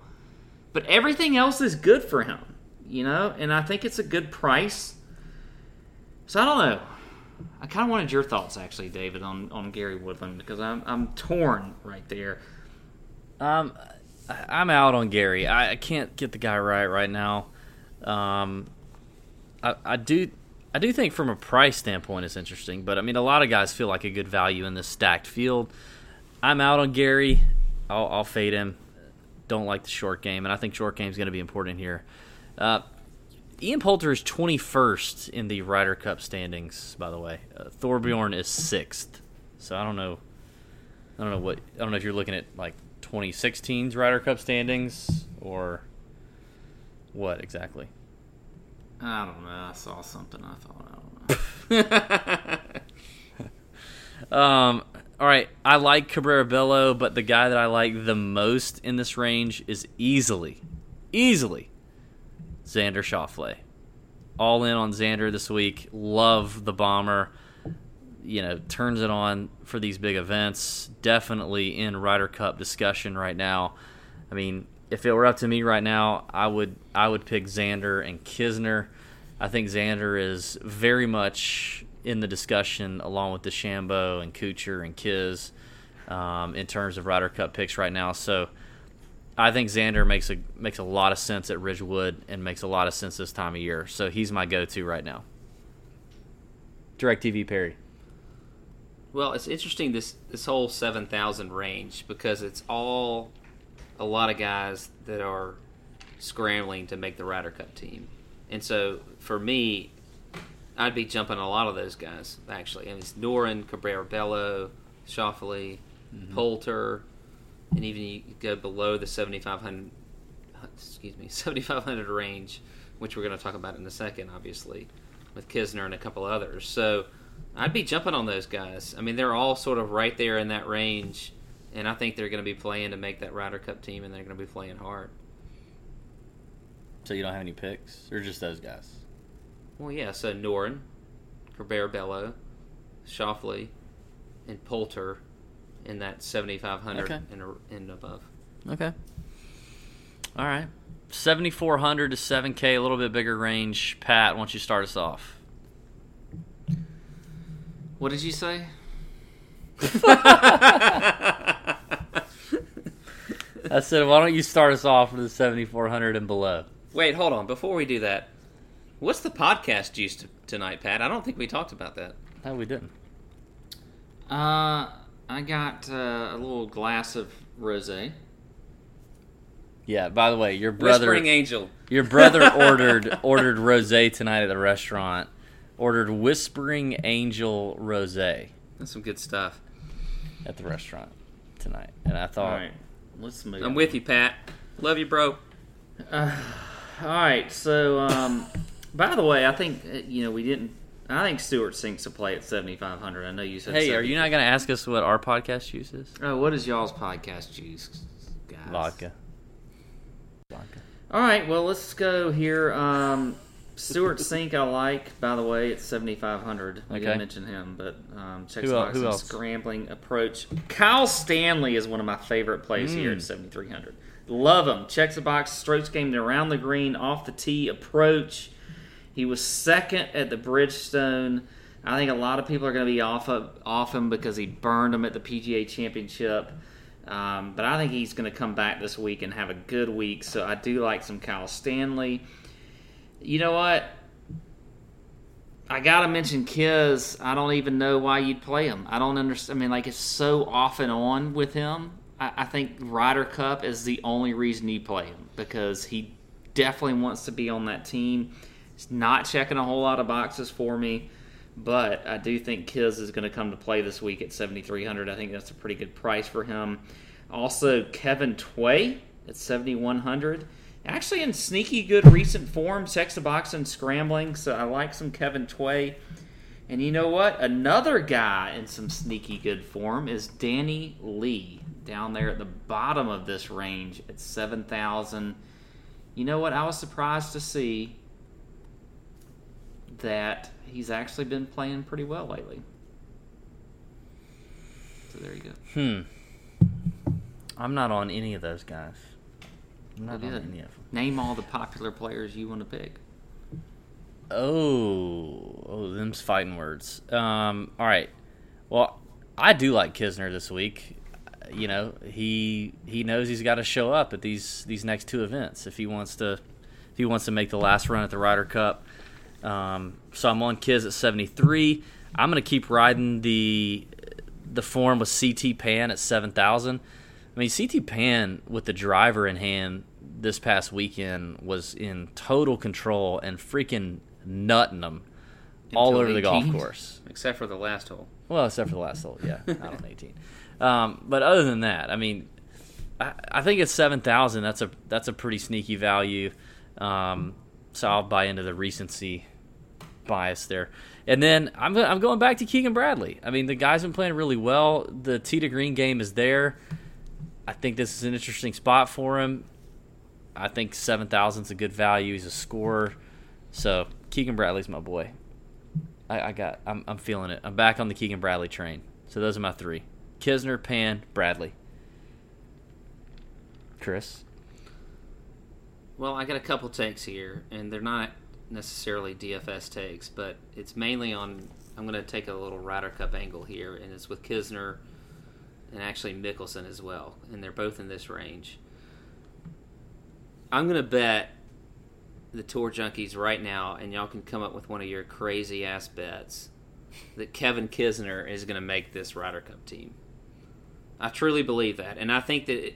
but everything else is good for him. You know, and I think it's a good price. So I don't know. I kind of wanted your thoughts, actually, David, on, on Gary Woodland because I'm I'm torn right there. Um, I'm out on Gary. I, I can't get the guy right right now. Um, I, I do. I do think from a price standpoint it's interesting, but I mean a lot of guys feel like a good value in this stacked field. I'm out on Gary. I'll, I'll fade him. Don't like the short game, and I think short game is going to be important here. Uh, Ian Poulter is 21st in the Ryder Cup standings, by the way. Uh, Thorbjorn is sixth. So I don't know. I don't know what. I don't know if you're looking at like 2016's Ryder Cup standings or what exactly. I don't know. I saw something. I thought I don't know. um. All right. I like Cabrera Bello, but the guy that I like the most in this range is easily, easily, Xander Schauffele. All in on Xander this week. Love the bomber. You know, turns it on for these big events. Definitely in Ryder Cup discussion right now. I mean, if it were up to me right now, I would I would pick Xander and Kisner. I think Xander is very much in the discussion along with DeChambeau and Kuchar and Kiz um, in terms of Ryder Cup picks right now. So I think Xander makes a makes a lot of sense at Ridgewood and makes a lot of sense this time of year. So he's my go-to right now. DirecTV Perry. Well, it's interesting this this whole seven thousand range because it's all a lot of guys that are scrambling to make the Ryder Cup team, and so for me, I'd be jumping a lot of those guys actually. I mean, it's Noren, Cabrera Bello, Schauffele, mm-hmm. Poulter, and even you go below the seventy five hundred. Excuse me, seventy five hundred range, which we're going to talk about in a second, obviously, with Kisner and a couple others. So I'd be jumping on those guys. I mean, they're all sort of right there in that range, and I think they're going to be playing to make that Ryder Cup team, and they're going to be playing hard. So you don't have any picks, or just those guys? Well, yeah. So Noren, Cabrera Bello, Schauffele, and Poulter in that 7,500 okay. and, and above. Okay. All right. 7,400 to 7K, a little bit bigger range. Pat, why don't you start us off? What did you say? I said, why don't you start us off with the 7,400 and below? Wait, hold on. Before we do that, what's the podcast juice to, tonight, Pat. I don't think we talked about that. No, we didn't. Uh, I got uh, a little glass of rosé. Yeah. By the way, your brother, Whispering Angel. your brother ordered ordered rosé tonight at the restaurant. Ordered Whispering Angel rosé That's some good stuff. at the restaurant tonight, and I thought, All right, let's move. I'm with you, Pat. Love you, bro. All right, so um, by the way, I think uh, you know we didn't. I think Stewart Cink's to play at 7,500. I know you said. "Hey, are you not going to ask us what our podcast juice is?" Oh, what is y'all's podcast juice, guys? Vodka. Vodka. All right, well let's go here. Um, Stewart Cink, I like. By the way, it's 7,500. I Okay. didn't mention him, but um, checks Who el- box who and else? scrambling approach. Kyle Stanley is one of my favorite plays here Hmm. at 7,300. Love him. Checks the box, strokes game around the green, off the tee approach. He was second at the Bridgestone. I think a lot of people are going to be off of, off him because he burned him at the PGA Championship. Um, but I think he's going to come back this week and have a good week. So I do like some Kyle Stanley. You know what? I gotta mention Kiz. I don't even know why you'd play him. I don't understand. I mean, like it's so off and on with him. I, I think Ryder Cup is the only reason you play him because he definitely wants to be on that team. He's not checking a whole lot of boxes for me, but I do think Kiz is going to come to play this week at 7,300. I think that's a pretty good price for him. Also, Kevin Tway at 7,100. Actually, in sneaky good recent form, checks the box and scrambling. So I like some Kevin Tway. And you know what? Another guy in some sneaky good form is Danny Lee down there at the bottom of this range at 7,000. You know what? I was surprised to see that he's actually been playing pretty well lately. So there you go. Hmm. I'm not on any of those guys. I'm not on any of them. Name all the popular players you want to pick. Oh, oh, them's fighting words. Um, all right. Well, I do like Kisner this week. You know, he he knows he's got to show up at these these next two events if he wants to if he wants to make the last run at the Ryder Cup. Um, so I'm on Kiz at 73. I'm going to keep riding the the form with CT Pan at 7,000. I mean, CT Pan with the driver in hand this past weekend was in total control and freaking nutting them all Until over the golf course. Except for the last hole. Well, except for the last hole, yeah, out on 18. Um, but other than that, I mean, I, I think it's 7,000. That's a that's a pretty sneaky value. Um, so I'll buy into the recency bias there. And then I'm I'm going back to Keegan Bradley. I mean, the guy's been playing really well. The tee to green game is there. I think this is an interesting spot for him. I think 7,000 is a good value. He's a scorer. So Keegan Bradley's my boy. I, I got. I'm, I'm feeling it. I'm back on the Keegan Bradley train. So those are my three: Kisner, Pan, Bradley. Chris. Well, I got a couple takes here, and they're not necessarily DFS takes, but it's mainly on. I'm going to take a little Ryder Cup angle here, and it's with Kisner and actually Mickelson as well, and they're both in this range. I'm to bet the Tour Junkies right now, and y'all can come up with one of your crazy ass bets that Kevin Kisner is to make this Ryder Cup team. I truly believe that, and I think that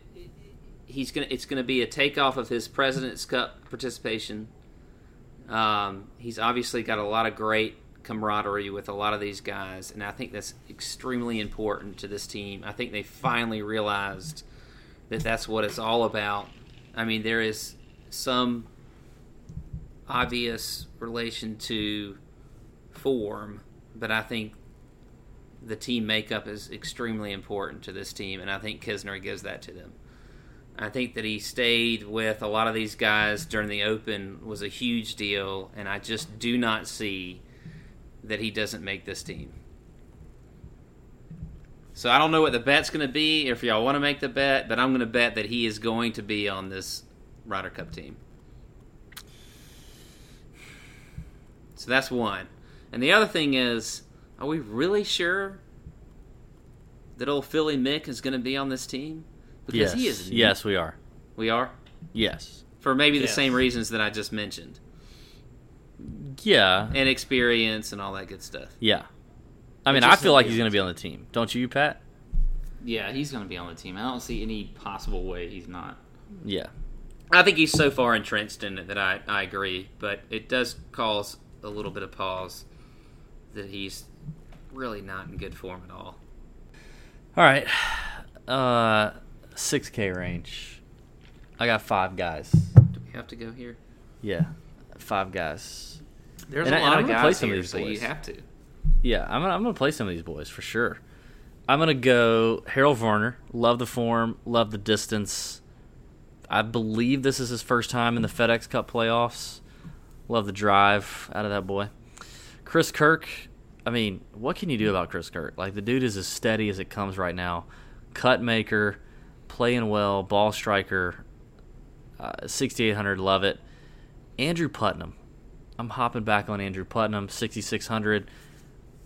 he's gonna. It's to be a takeoff of his President's Cup participation. Um, he's obviously got a lot of great camaraderie with a lot of these guys, and I think that's extremely important to this team. I think they finally realized that that's what it's all about. I mean, there is some obvious relation to form, but I think the team makeup is extremely important to this team, and I think Kisner gives that to them. I think that he stayed with a lot of these guys during the Open was a huge deal, and I just do not see that he doesn't make this team. So I don't know what the bet's going to be, if y'all want to make the bet, but I'm going to bet that he is going to be on this Ryder Cup team. So that's one. And the other thing is, are we really sure that old Philly Mick is going to be on this team? Because yes. he is. Yes, we are. We are? Yes. For maybe the Yes. same reasons that I just mentioned. Yeah, and experience and all that good stuff. yeah. I mean, I feel like he's going to be on the team. Don't you, Pat? Yeah, he's going to be on the team. I don't see any possible way he's not. Yeah. I think he's so far entrenched in it that I, I agree, but it does cause a little bit of pause that he's really not in good form at all. All right. Uh, 6K range. I got five guys. Do we have to go here? Yeah, five guys. There's And a I- lot of I'm gonna play guys here, these so you have to. Yeah, I'm gonna, I'm gonna play some of these boys for sure. I'm gonna go Harold Varner. Love the form, love the distance. I believe this is his first time in the FedEx Cup playoffs. Love the drive out of that boy. Chris Kirk. I mean, what can you do about Chris Kirk? Like the dude is as steady as it comes right now. Cut maker, playing well, ball striker. Uh, 6800, love it. Andrew Putnam. I'm hopping back on Andrew Putnam, 6600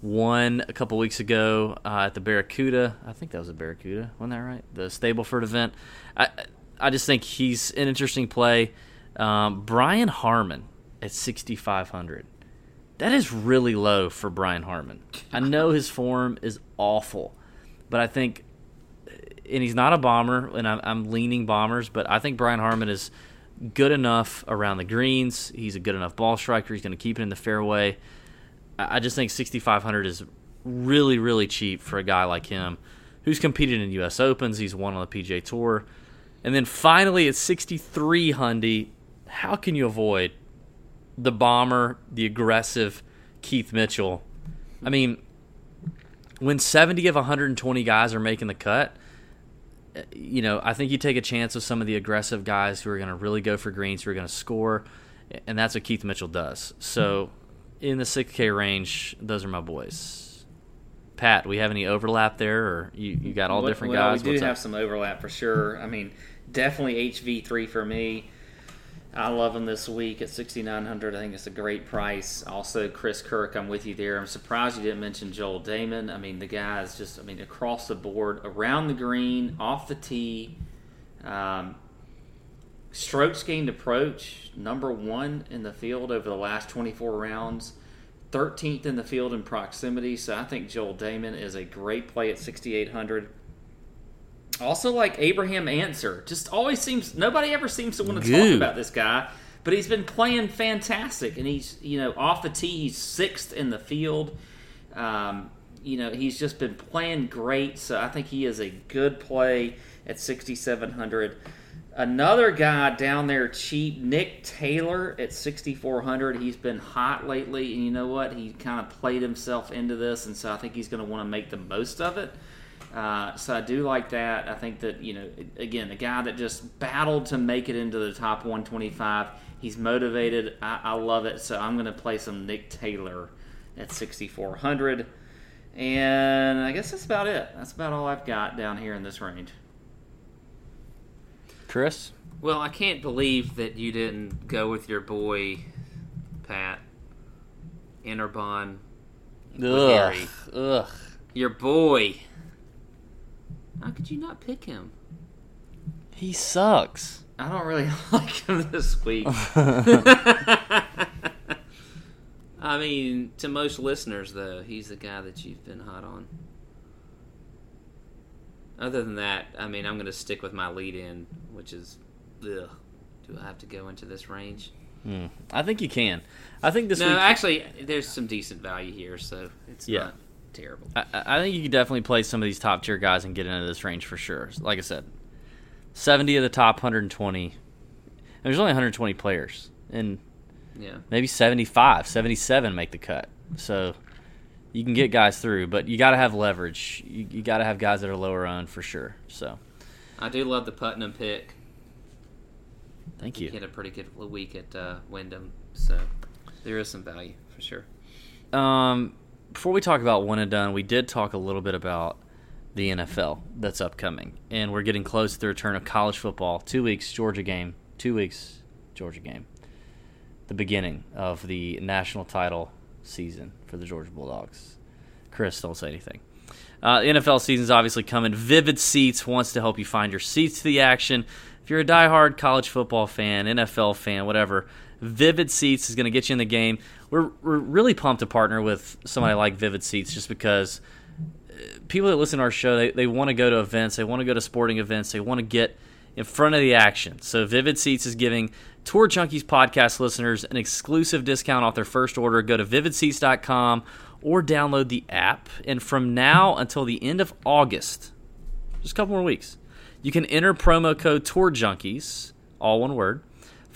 won a couple weeks ago uh, at the Barracuda. I think that was a Barracuda. Wasn't that right? The Stableford event. I I just think he's an interesting play. Um, Brian Harman at 6,500. That is really low for Brian Harman. I know his form is awful, but I think, and he's not a bomber, and I'm, I'm leaning bombers, but I think Brian Harman is good enough around the greens. He's a good enough ball striker. He's going to keep it in the fairway. I just think 6500 is really really cheap for a guy like him who's competed in US Opens, he's won on the PGA Tour. And then finally at 63 Hundy, how can you avoid the bomber, the aggressive Keith Mitchell? I mean, when 70 of 120 guys are making the cut, you know, I think you take a chance with some of the aggressive guys who are going to really go for greens, who are going to score, and that's what Keith Mitchell does. So, in the 6K range, those are my boys. Pat, we have any overlap there, or you, you got all Well- different well, guys? We do What's have up? some overlap for sure. I mean, definitely HV3 for me. I love him this week at 6900 I think it's a great price. Also, Chris Kirk, I'm with you there. I'm surprised you didn't mention Joel Dahmen. I mean, the guy is just, I mean, across the board, around the green, off the tee. Um, strokes gained approach, number one in the field over the last 24 rounds. 13th in the field in proximity, so I think Joel Dahmen is a great play at 6,800. Also, like Abraham Ancer, just always seems nobody ever seems to want to talk about this guy, but he's been playing fantastic, and he's you know off the tee, he's sixth in the field. Um, you know he's just been playing great, so I think he is a good play at 6,700. Another guy down there cheap, Nick Taylor at 6,400. He's been hot lately, and you know what? He kind of played himself into this, and so I think he's going to want to make the most of it. Uh, so I do like that. I think that you know, again, a guy that just battled to make it into the top 125. He's motivated. I, I love it. So I'm going to play some Nick Taylor at 6,400. And I guess that's about it. That's about all I've got down here in this range. Chris? Well, I can't believe that you didn't go with your boy, Pat, Interbon. Ugh. Harry. Ugh. Your boy. How could you not pick him? He sucks. I don't really like him this week. I mean, to most listeners, though, he's the guy that you've been hot on. Other than that, I mean, I'm going to stick with my lead in, which is, ugh, do I have to go into this range? Hmm. I think you can. I think this no, week. actually, there's some decent value here, so it's Yeah. not terrible. I, I think you could definitely play some of these top tier guys and get into this range for sure. Like I said, 70 of the top 120. There's only 120 players, and Yeah. maybe 75, 77 make the cut. So you can get guys through, but you got to have leverage. You, you got to have guys that are lower on for sure. So I do love the Putnam pick. thank He you. had a pretty good week at uh, Wyndham, so there is some value for sure. Um, before we talk about one and done, we did talk a little bit about the NFL that's upcoming, and we're getting close to the return of college football. Two weeks, Georgia game. Two weeks, Georgia game. The beginning of the national title season for the Georgia Bulldogs. Chris, don't say anything. Uh, the NFL season's obviously coming. Vivid Seats wants to help you find your seats to the action. If you're a diehard college football fan, NFL fan, whatever, Vivid Seats is going to get you in the game. We're, we're really pumped to partner with somebody like Vivid Seats just because uh, people that listen to our show, they, they want to go to events, they want to go to sporting events, they want to get in front of the action. So Vivid Seats is giving Tour Junkies podcast listeners an exclusive discount off their first order. Go to vividseats.com or download the app. And from now until the end of August, just a couple more weeks, you can enter promo code Tour Junkies, all one word,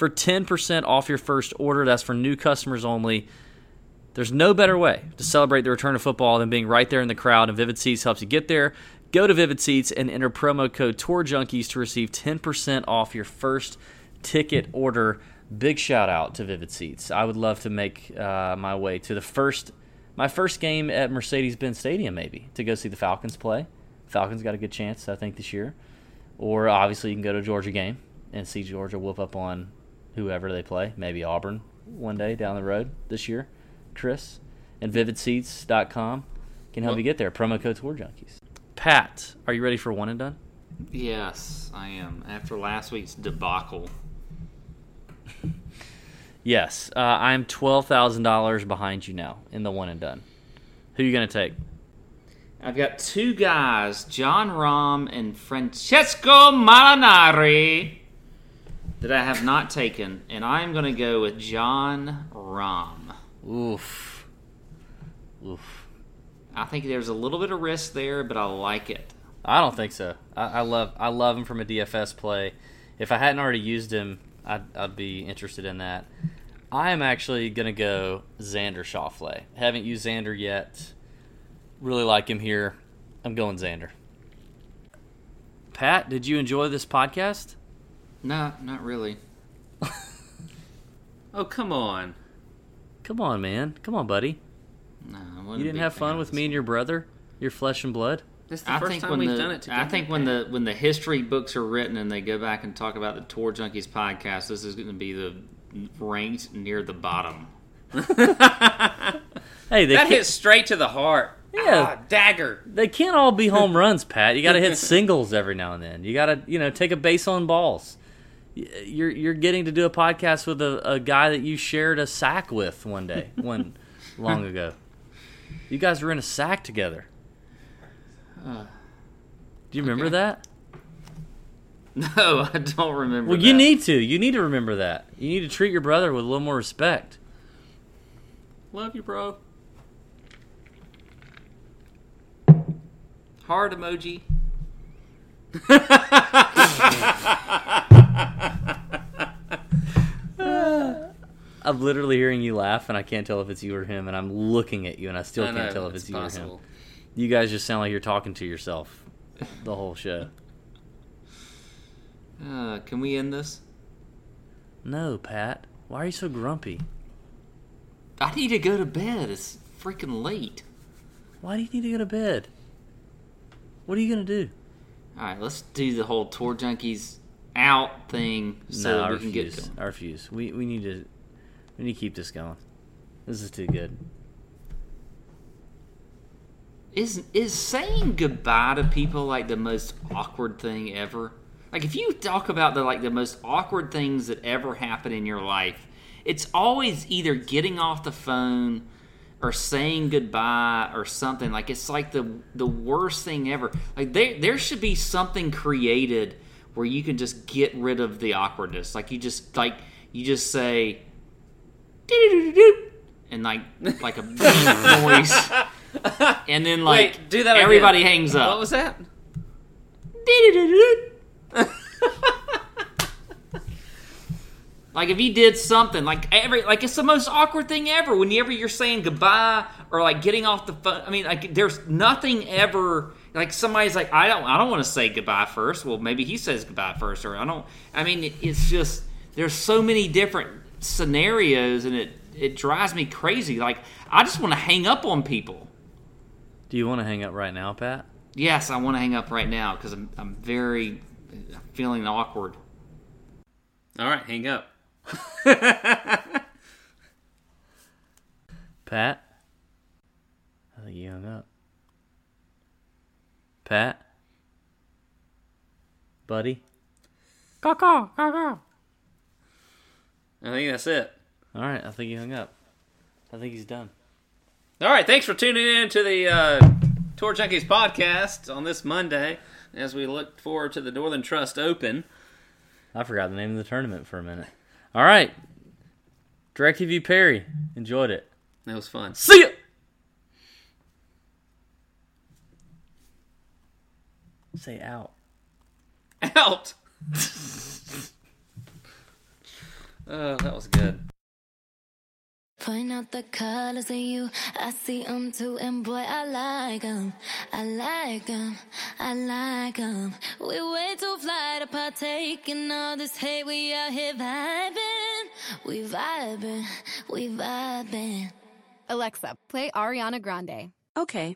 for 10% off your first order. That's for new customers only. There's no better way to celebrate the return of football than being right there in the crowd, and Vivid Seats helps you get there. Go to Vivid Seats and enter promo code Tour Junkies to receive 10% off your first ticket order. Big shout out to Vivid Seats. I would love to make uh, my way to the first, my first game at Mercedes-Benz Stadium, maybe to go see the Falcons play. Falcons got a good chance, I think, this year. Or obviously, you can go to a Georgia game and see Georgia whoop up on whoever they play. Maybe Auburn one day down the road this year. Chris and VividSeats.com can help you get there. Promo code Tour Junkies. Pat, are you ready for one and done? Yes, I am. After last week's debacle, Yes, uh, I'm twelve thousand dollars behind you now in the one and done. Who are you gonna take? I've got two guys, Jon Rahm and Francesco Molinari, that I have not taken, and I'm going to go with Jon Rahm. Oof, oof. I think there's a little bit of risk there, but I like it. I don't think so. I, I love I love him from a DFS play. If I hadn't already used him, I'd, I'd be interested in that. I am actually gonna go Xander Schauffele. Haven't used Xander yet. Really like him here. I'm going Xander. Pat, did you enjoy this podcast? No, not really. Oh, come on. Come on, man. Come on, buddy. No, I wasn't You didn't have fun with me and your brother, your flesh and blood. This is the I first think time when we've the done it together. I think when the when the history books are written and they go back and talk about the Tour Junkies podcast, this is going to be the ranked near the bottom. Hey, they that can't, hit straight to the heart. Yeah. Ah, dagger. they can't all be home runs, Pat. You got to hit singles every now and then. You got to, you know, take a base on balls. Y- You're you're getting to do a podcast with a, a guy that you shared a sack with one day, one long ago. You guys were in a sack together. Uh, Do you remember okay. that? No, I don't remember. Well, you need to. You need to remember that. You need to treat your brother with a little more respect. Love you, bro. heart emoji. I'm literally hearing you laugh, and I can't tell if it's you or him, and I'm looking at you, and I still I can't know, tell if it's, it's you or him. You guys just sound like you're talking to yourself the whole show. Uh, can we end this? No, Pat. Why are you so grumpy? I need to go to bed. It's freaking late. Why do you need to go to bed? What are you gonna do? All right, let's do the whole tour junkies out thing so no, we can get refuse. going. I refuse. We we need to we need to keep this going. This is too good. Is is saying goodbye to people like the most awkward thing ever? Like if you talk about the like the most awkward things that ever happen in your life, it's always either getting off the phone or saying goodbye or something. Like it's like the the worst thing ever. Like there there should be something created where you can just get rid of the awkwardness. Like you just like you just say and like like a voice and then like Wait, do that again. everybody hangs up. What was that? like if he did something like every like it's the most awkward thing ever whenever you're saying goodbye or like getting off the phone i mean like there's nothing ever like somebody's like i don't i don't want to say goodbye first well maybe he says goodbye first or i don't i mean it, it's just there's so many different scenarios and it it drives me crazy like i just want to hang up on people Do you want to hang up right now, Pat? yes i want to hang up right now because I'm, I'm very feeling awkward All right, hang up. Pat? I think you hung up. Pat? Buddy? Caw, caw, caw, caw. I think that's it. All right, I think he hung up. I think he's done. All right, thanks for tuning in to the uh, Tour Junkies podcast on this Monday as we look forward to the Northern Trust Open. I forgot the name of the tournament for a minute. All right, DirecTV Perry enjoyed it. That was fun. See ya. Say out. Out. oh, that was good. Point out the colors of you, I see them too, and boy, I like them. I like them, I like them. We way too fly to partake in all this hate. We out here vibing, we vibing, we vibing. Alexa, play Ariana Grande. Okay.